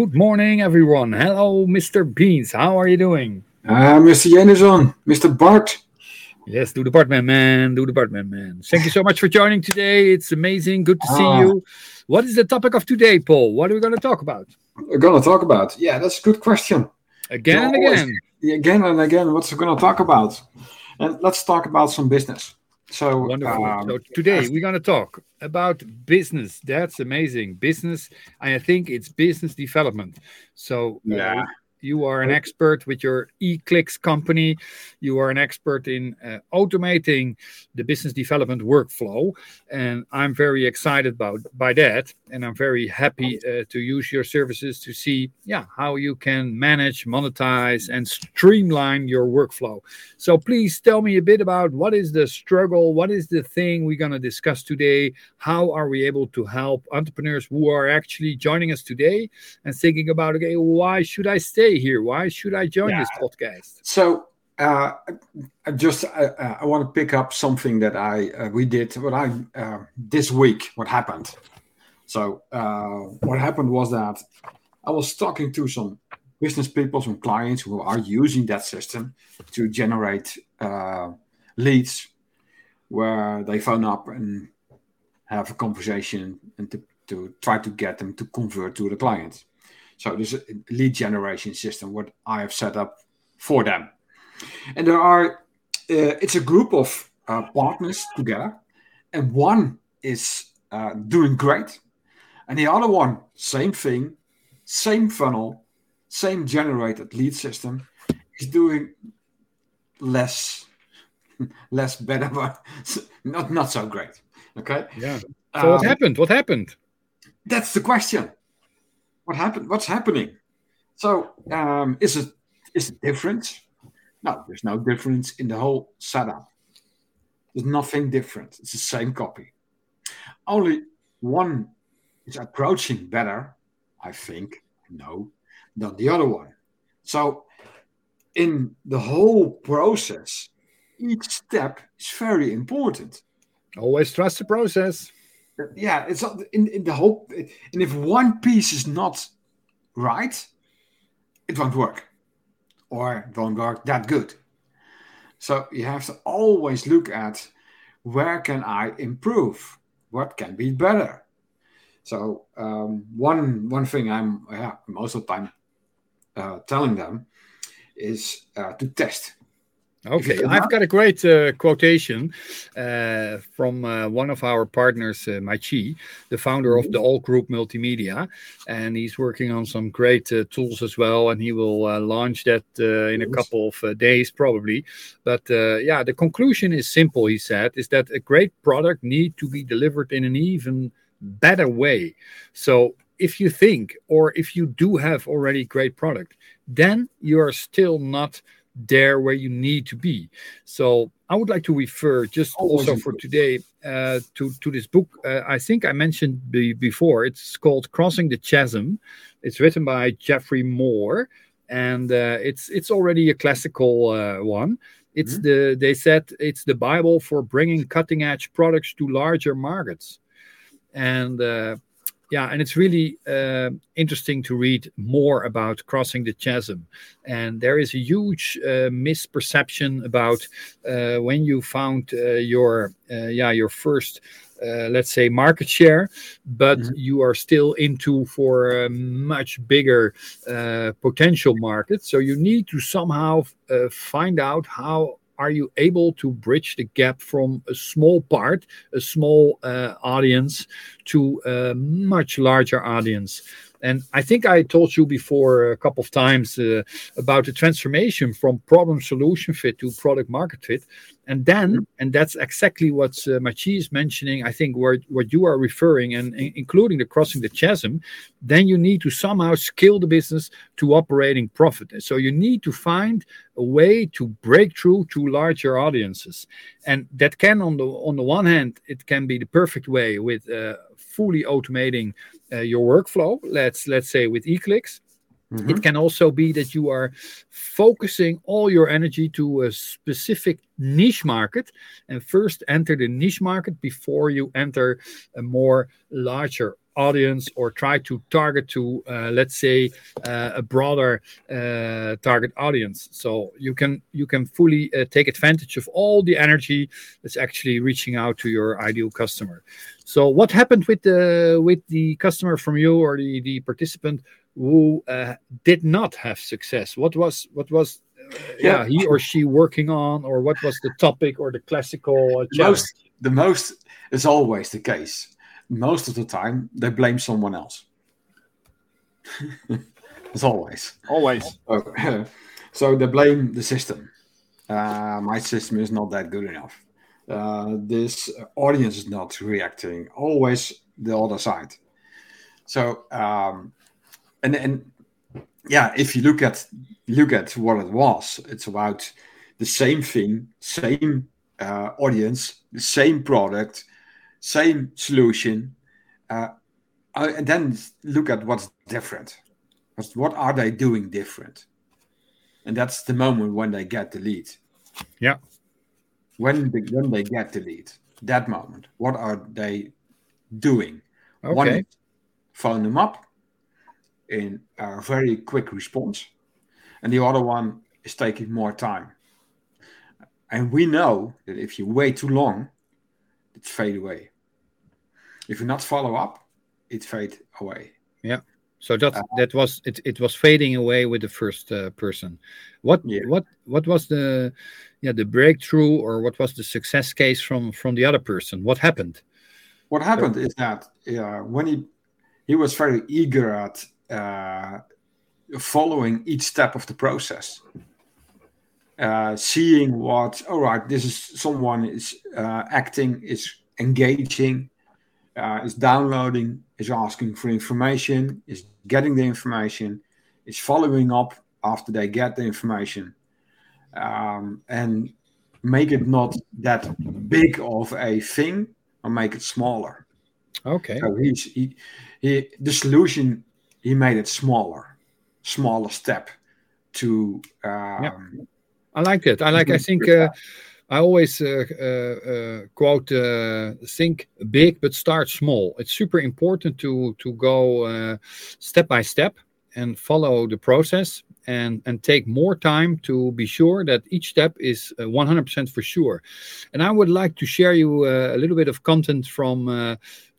Good morning, everyone. Hello, Mr. Beans. How are you doing? Uh, Mr. Jenezon, Mr. Bart. Yes, do the Bartman man, do the Bartman man. Thank you so much for joining today. It's amazing. Good to see Ah. you. What is the topic of today, Paul? What are we going to talk about? We're gonna talk about. Yeah, that's a good question. Again and Always- again. Again and again, what's we gonna talk about? And let's talk about some business. So, Wonderful. um, so today we're going to talk about business. That's amazing. Business. I think it's business development. So uh, Yeah. You are an expert with your eClicks company. You are an expert in uh, automating the business development workflow, and I'm very excited about by that. And I'm very happy uh, to use your services to see, yeah, how you can manage, monetize, and streamline your workflow. So please tell me a bit about what is the struggle, what is the thing we're going to discuss today, how are we able to help entrepreneurs who are actually joining us today and thinking about, okay, why should I stay here? Why should I join this podcast? So uh, I just uh, uh, I want to pick up something that I uh, we did what I uh, this week. What happened? So uh, what happened was that I was talking to some business people, some clients who are using that system to generate uh, leads, where they phone up and have a conversation and to, to try to get them to convert to the client. So this a lead generation system what I have set up for them. And there are, uh, it's a group of uh, partners together, and one is uh, doing great, and the other one, same thing, same funnel, same generated lead system, is doing less, less better, but not not so great. Okay. Yeah. So what Um, happened? What happened? that's the question. What happened? What's happening? So, um, is it is it different? No, there's no difference in the whole setup. There's nothing different. It's the same copy. Only one is approaching better, I think, no, than the other one. So, in the whole process, each step is very important Always trust the process. Yeah it's not in, in the whole and if one piece is not right it won't work or won't work that good. So you have to always look at where can i improve? What can be better? So um, one one thing i'm yeah, most of the time uh, telling them is uh, to test Okay, I've got a great uh, quotation uh, from uh, one of our partners, uh, Maichi, the founder of the All Group Multimedia, and he's working on some great uh, tools as well. And he will uh, launch that uh, in a couple of uh, days, probably. But uh, yeah, the conclusion is simple. He said, is that a great product need to be delivered in an even better way. So if you think, or if you do have already great product, then you are still not there where you need to be. So I would like to refer just Always also for today uh, to to this book. Uh, I think I mentioned be, before. It's called Crossing the Chasm. It's written by Geoffrey Moore, and uh, it's it's already a classical uh, one. It's Mhm. the they said it's the Bible for bringing cutting edge products to larger markets, and. Yeah, and it's really uh, interesting to read more about crossing the chasm. And there is a huge uh, misperception about uh, when you found uh, your uh, yeah your first uh, let's say market share, but Mhm. you are still into for a much bigger uh, potential market. So you need to somehow uh, find out how are you able to bridge the gap from a small part, a small uh, audience, to a much larger audience. And I think I told you before a couple of times uh, about the transformation from problem solution fit to product market fit. And then, and that's exactly what uh, Machi is mentioning, I think, where, what you are referring, and in- including the crossing the chasm, then you need to somehow scale the business to operating profit. And so you need to find a way to break through to larger audiences. And that can, on the on the one hand, it can be the perfect way with uh, fully automating uh, your workflow. Let's let's say with eClicks. Mhm. It can also be that you are focusing all your energy to a specific niche market and first enter the niche market before you enter a more larger audience or try to target to uh, let's say uh, a broader uh, target audience. So you can you can fully uh, take advantage of all the energy that's actually reaching out to your ideal customer. So what happened with the with the customer from you or the, the participant who uh, did not have success what was what was yeah. yeah. he or she working on or what was the topic or the classical most the most is always the case most of the time they blame someone else. As always. Always. So, so they blame the system. Uh, my system is not that good enough. Uh, this audience is not reacting. Always the other side. So um, and and yeah, if you look at look at what it was, it's about the same thing, same uh, audience, the same product, same solution, uh, uh, and then look at what's different. What are they doing different? And that's the moment when they get the lead. Yeah. When they, when they get the lead, that moment, what are they doing? Okay. One, phone them up in a very quick response, and the other one is taking more time. And we know that if you wait too long, it's fade away. If you not follow up, it fade away. Yeah. So that uh, that was it. It was fading away with the first uh, person. What yeah. what what was the yeah the breakthrough or what was the success case from from the other person? What happened? What happened is that uh, when he he was very eager at uh, following each step of the process. Uh, seeing what all right this is someone is uh, acting is engaging uh, is downloading is asking for information is getting the information is following up after they get the information. Um, and make it not that big of a thing or make it smaller. Okay. So he's he, he the solution he made it smaller smaller step to um, yeah I like it. I like. I think uh, I always uh, uh, uh quote: uh, "Think big, but start small." It's super important to to go uh, step by step and follow the process and and take more time to be sure that each step is 100% for sure. And I would like to share you a little bit of content from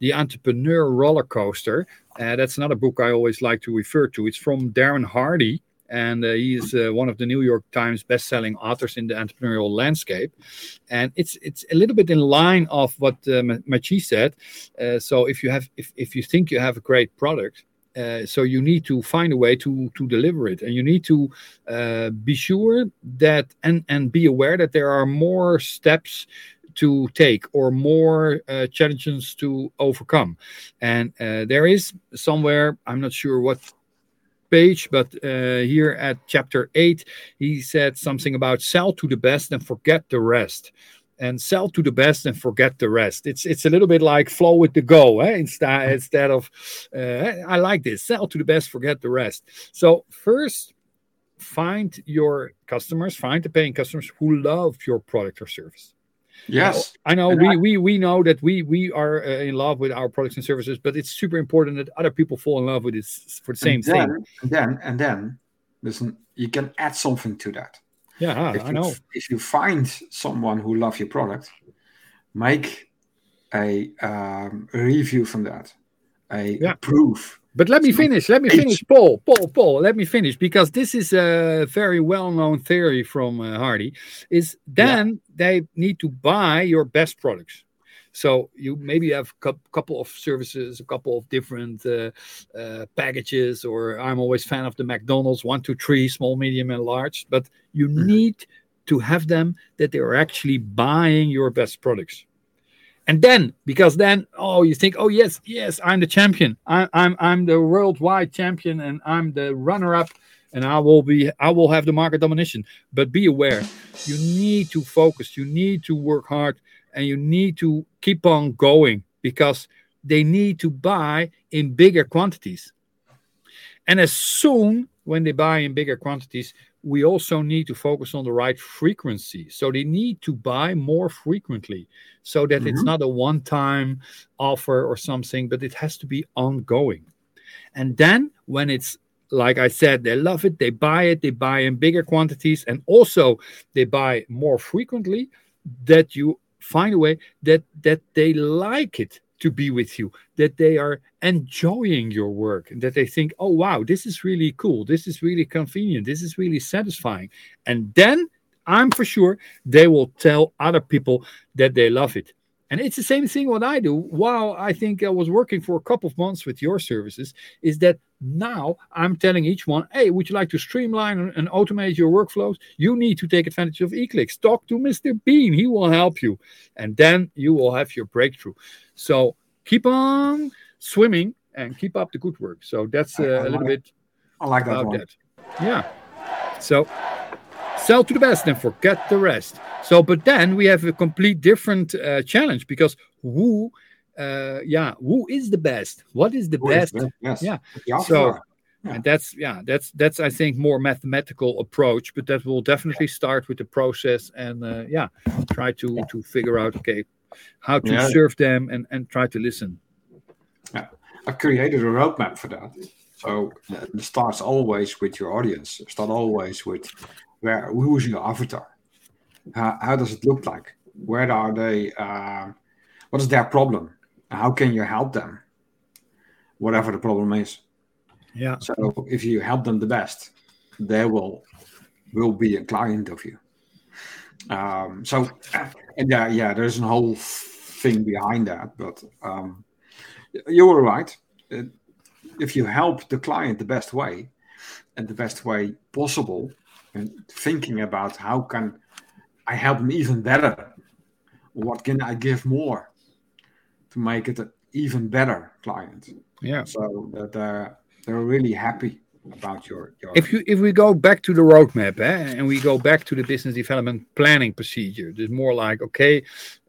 the Entrepreneur Roller Coaster. That's another book I always like to refer to. It's from Darren Hardy and uh, he is uh, one of the New York Times best-selling authors in the entrepreneurial landscape. And it's it's a little bit in line of what uh, Machi said. Uh, so if you have if, if you think you have a great product, uh, so you need to find a way to to deliver it, and you need to uh, be sure that and and be aware that there are more steps to take or more uh, challenges to overcome. And uh, there is somewhere, I'm not sure what page, but uh, here at chapter 8, he said something about sell to the best and forget the rest. And sell to the best and forget the rest. It's it's a little bit like flow with the go, eh? instead instead of uh, I like this sell to the best, forget the rest. So first, find your customers, find the paying customers who love your product or service Yes, I know. we, I, we we know that we we are uh, in love with our products and services, but it's super important that other people fall in love with it for the same then, thing. And then and then, listen, you can add something to that. Yeah, if I you, know. If you find someone who loves your product, make a, um, review from that, a, yeah. a proof but let me finish. Let me finish, Paul. Paul. Paul. Let me finish because this is a very well-known theory from uh, Hardy. Is then yeah. they need to buy your best products. So you maybe have a couple of services, a couple of different uh, uh, packages, or I'm always fan of the McDonald's one, two, three, small, medium, and large. But you mm-hmm. need to have them that they are actually buying your best products and then because then oh you think oh yes yes i'm the champion. I, i'm i'm the worldwide champion and i'm the runner up and i will be i will have the market domination. But be aware you need to focus you need to work hard and you need to keep on going because they need to buy in bigger quantities. And as soon when they buy in bigger quantities, we also need to focus on the right frequency. So they need to buy more frequently so that mm-hmm. it's not a one time offer or something, but it has to be ongoing. And then when it's like I said, they love it, they buy it, they buy in bigger quantities, and also they buy more frequently, that you find a way that that they like it to be with you, that they are enjoying your work, and that they think, oh, wow, this is really cool. This is really convenient. This is really satisfying. And then I'm for sure they will tell other people that they love it. And it's the same thing what I do while I think I was working for a couple of months with your services is that now I'm telling each one, hey, would you like to streamline and automate your workflows? You need to take advantage of Eclix. Talk to Mr. Bean. He will help you. And then you will have your breakthrough. So keep on swimming and keep up the good work. So that's uh, a little bit I like that, about that. Yeah. So sell to the best and forget the rest. So, but then we have a complete different uh, challenge because who, uh, yeah, who is the best? What is the who best? Is yes. Yeah. So, yeah. and that's yeah, that's that's I think more mathematical approach, but that will definitely start with the process and uh, yeah, try to yeah. to figure out okay how to yeah. serve them and and try to listen. Yeah, I created a roadmap for that. So uh, it starts always with your audience. Start always with where who is your avatar how, how does it look like where are they uh, what is their problem how can you help them? Whatever the problem is. Yeah. So if you help them the best they will will be a client of you. Um, so and yeah yeah there's a whole thing behind that but um, you were right. If you help the client the best way and the best way possible and thinking about how can I help them even better? What can I give more to make it an even better client? Yeah. So that uh, they're really happy about your, your if you if we go back to the roadmap eh, and we go back to the business development planning procedure there's more like okay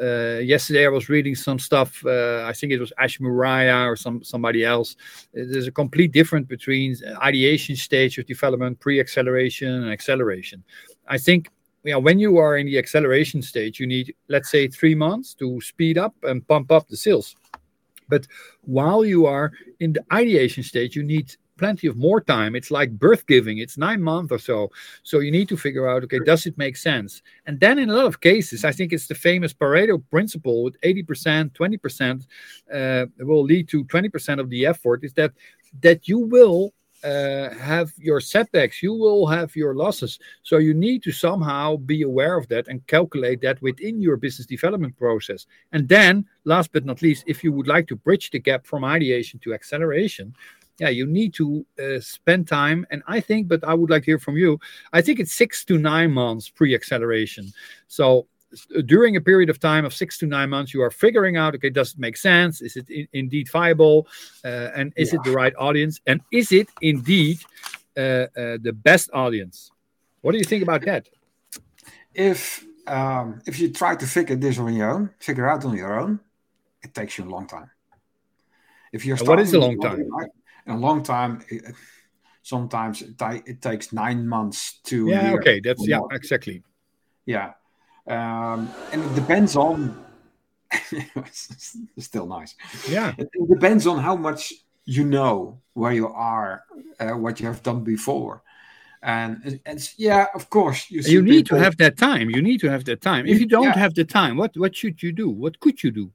uh, yesterday i was reading some stuff uh, i think it was ash or some somebody else there's a complete difference between ideation stage of development pre-acceleration and acceleration i think you know, when you are in the acceleration stage, you need, let's say, three months to speed up and pump up the sales. But while you are in the ideation stage, you need plenty of more time. It's like birth giving, it's nine months or so. So you need to figure out okay, does it make sense? And then in a lot of cases, I think it's the famous Pareto principle with 80%, 20% uh, will lead to 20% of the effort is that that you will uh, have your setbacks, you will have your losses. So you need to somehow be aware of that and calculate that within your business development process. And then, last but not least, if you would like to bridge the gap from ideation to acceleration, yeah, you need to uh, spend time. And I think, but I would like to hear from you. I think it's six to nine months pre acceleration. So during a period of time of six to nine months, you are figuring out, okay, does it make sense? Is it in, indeed viable? Uh, and is yeah. it the right audience? And is it indeed uh, uh, the best audience? What do you think about that? If um, if you try to figure this on your own, figure out on your own, it takes you a long time. If you're starting, what is a long time? A long time. It, sometimes it, it, takes nine months to. Yeah. Okay. That's yeah. Exactly. Yeah um, and it depends on. it's still nice. Yeah. It, it, depends on how much you know where you are, uh, what you have done before. And it's yeah, of course. You, you need people, to have that time. You need to have that time. If you don't yeah. have the time, what what should you do? What could you do?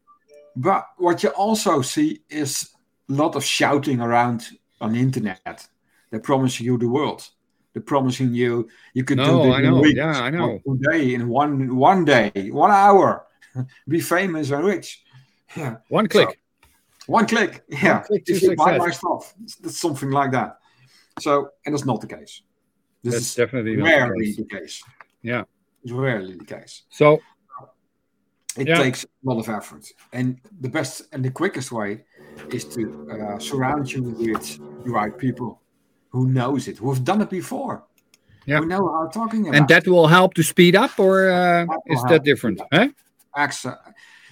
But what you also see is a lot of shouting around on the internet. They promise you the world. They're promising you you could no, do this I know. Weeks, yeah, I know. Today in one one day, one hour, be famous and rich. Yeah. One click. So, one click. Yeah. One click if you buy my stuff, it's something like that. So, and that's not the case. This that's is definitely rarely the case. the case. Yeah. It's rarely the case. So it yeah. takes a lot of effort. And the best and the quickest way is to uh, surround you with the right people who knows it, who've done it before. Yeah. Who know how talking about And that will help to speed up, or uh, that is that different? Huh? Excellent.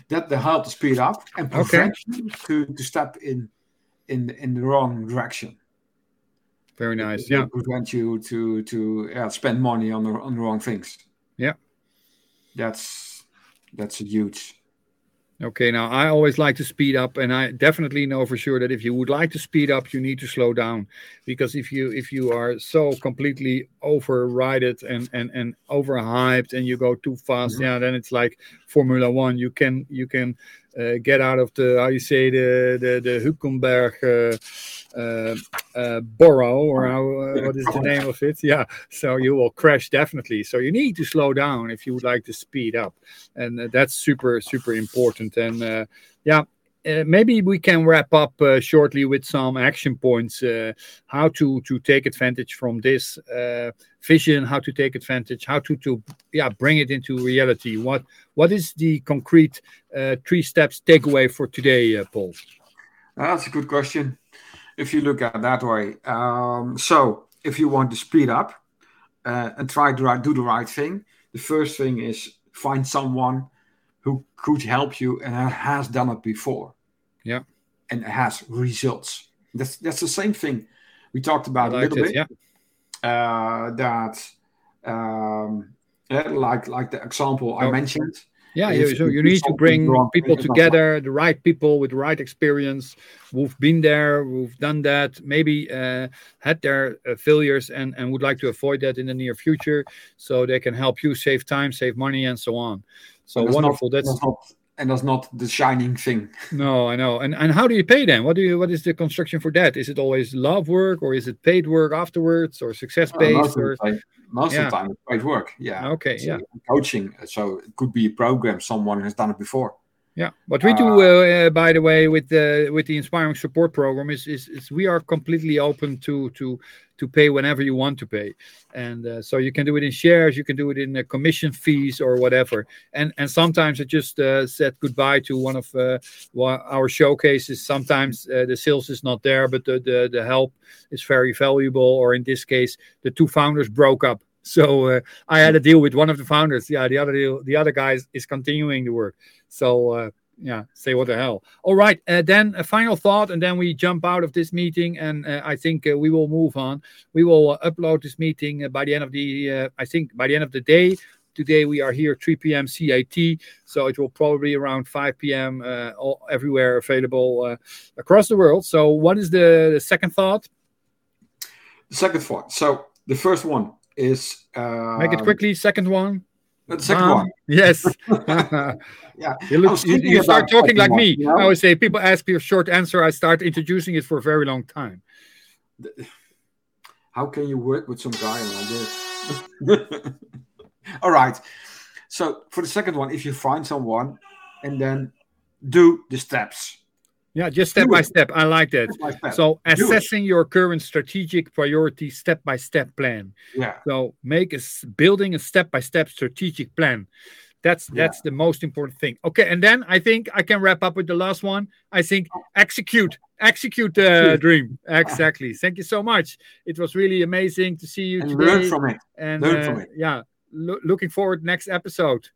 That will help to speed up and prevent okay. you to, to step in in in the wrong direction. Very nice. It Yeah. prevent you to to yeah, spend money on the on the wrong things. Yeah. That's that's a huge. Okay, now I always like to speed up, and I definitely know for sure that if you would like to speed up, you need to slow down, because if you if you are so completely overrided and and and overhyped, and you go too fast, Mhm. yeah, then it's like Formula One. You can you can uh, get out of the how you say the the the Hülkenberg uh, uh, uh, borough or how uh, what is the name of it? Yeah, so you will crash definitely. So you need to slow down if you would like to speed up and uh, that's super super important and uh, yeah uh, maybe we can wrap up uh, shortly with some action points uh, how to to take advantage from this uh, vision how to take advantage how to to yeah bring it into reality what what is the concrete uh, three steps takeaway for today uh, paul That's a good question. If you look at it that way, um, so if you want to speed up uh, and try to do the right thing, the first thing is find someone who could help you and has done it before. Yeah. and has results. That's that's the same thing we talked I about a little it, bit. yeah Uh, that um, yeah, like like the example I Oh. mentioned. Yeah, you, so you need to bring people together, the right people with the right experience, who've been there, who've done that, maybe uh, had their uh, failures and, and would like to avoid that in the near future, so they can help you save time, save money, and so on. So wonderful. Not, That's that's not, and that's not the shining thing. no, I know. And and how do you pay them? What do you? What is the construction for that? Is it always love work, or is it paid work afterwards, or success Uh, most based? of the time, most Yeah. of the time, it's great work. Yeah. okay, So yeah. Coaching. So it could be a program. Someone has done it before. Yeah, what we do, uh, uh, by the way, with the with the inspiring support program is, is is we are completely open to to to pay whenever you want to pay, and uh, so you can do it in shares, you can do it in uh, commission fees or whatever, and and sometimes I just uh, said goodbye to one of uh, our showcases. Sometimes uh, the sales is not there, but the, the the help is very valuable, or in this case, the two founders broke up. So uh, I had a deal with one of the founders. Yeah, the other deal, the other guy is continuing the work. So uh, yeah, say what the hell. All right, uh, then a final thought, and then we jump out of this meeting, and uh, I think uh, we will move on. We will uh, upload this meeting by the end of the, I think by the end of the day. Today we are here 3 p.m. CIT, so it will probably around 5 p.m. All, everywhere available across the world. So what is the, the second thought? The second thought. So the first one is uh, Make it quickly. Second one. The second Bam. one. Yes. Yeah. You, look, you, you start talking like second me. you know? I always say people ask me a short answer. I start introducing it for a very long time. How can you work with some guy like this? All right. So for the second one, if you find someone and then do the steps. Yeah, just step by step. I like that. Step step. So assessing your current strategic priorities step by step plan. yeah. So make a building a step by step strategic plan. That's Yeah. that's the most important thing. Okay, and then I think I can wrap up with the last one. I think execute, execute the dream. Exactly. Thank you so much. It was really amazing to see you And today. learn from it. and learn uh, from it. yeah, lo- looking forward next episode.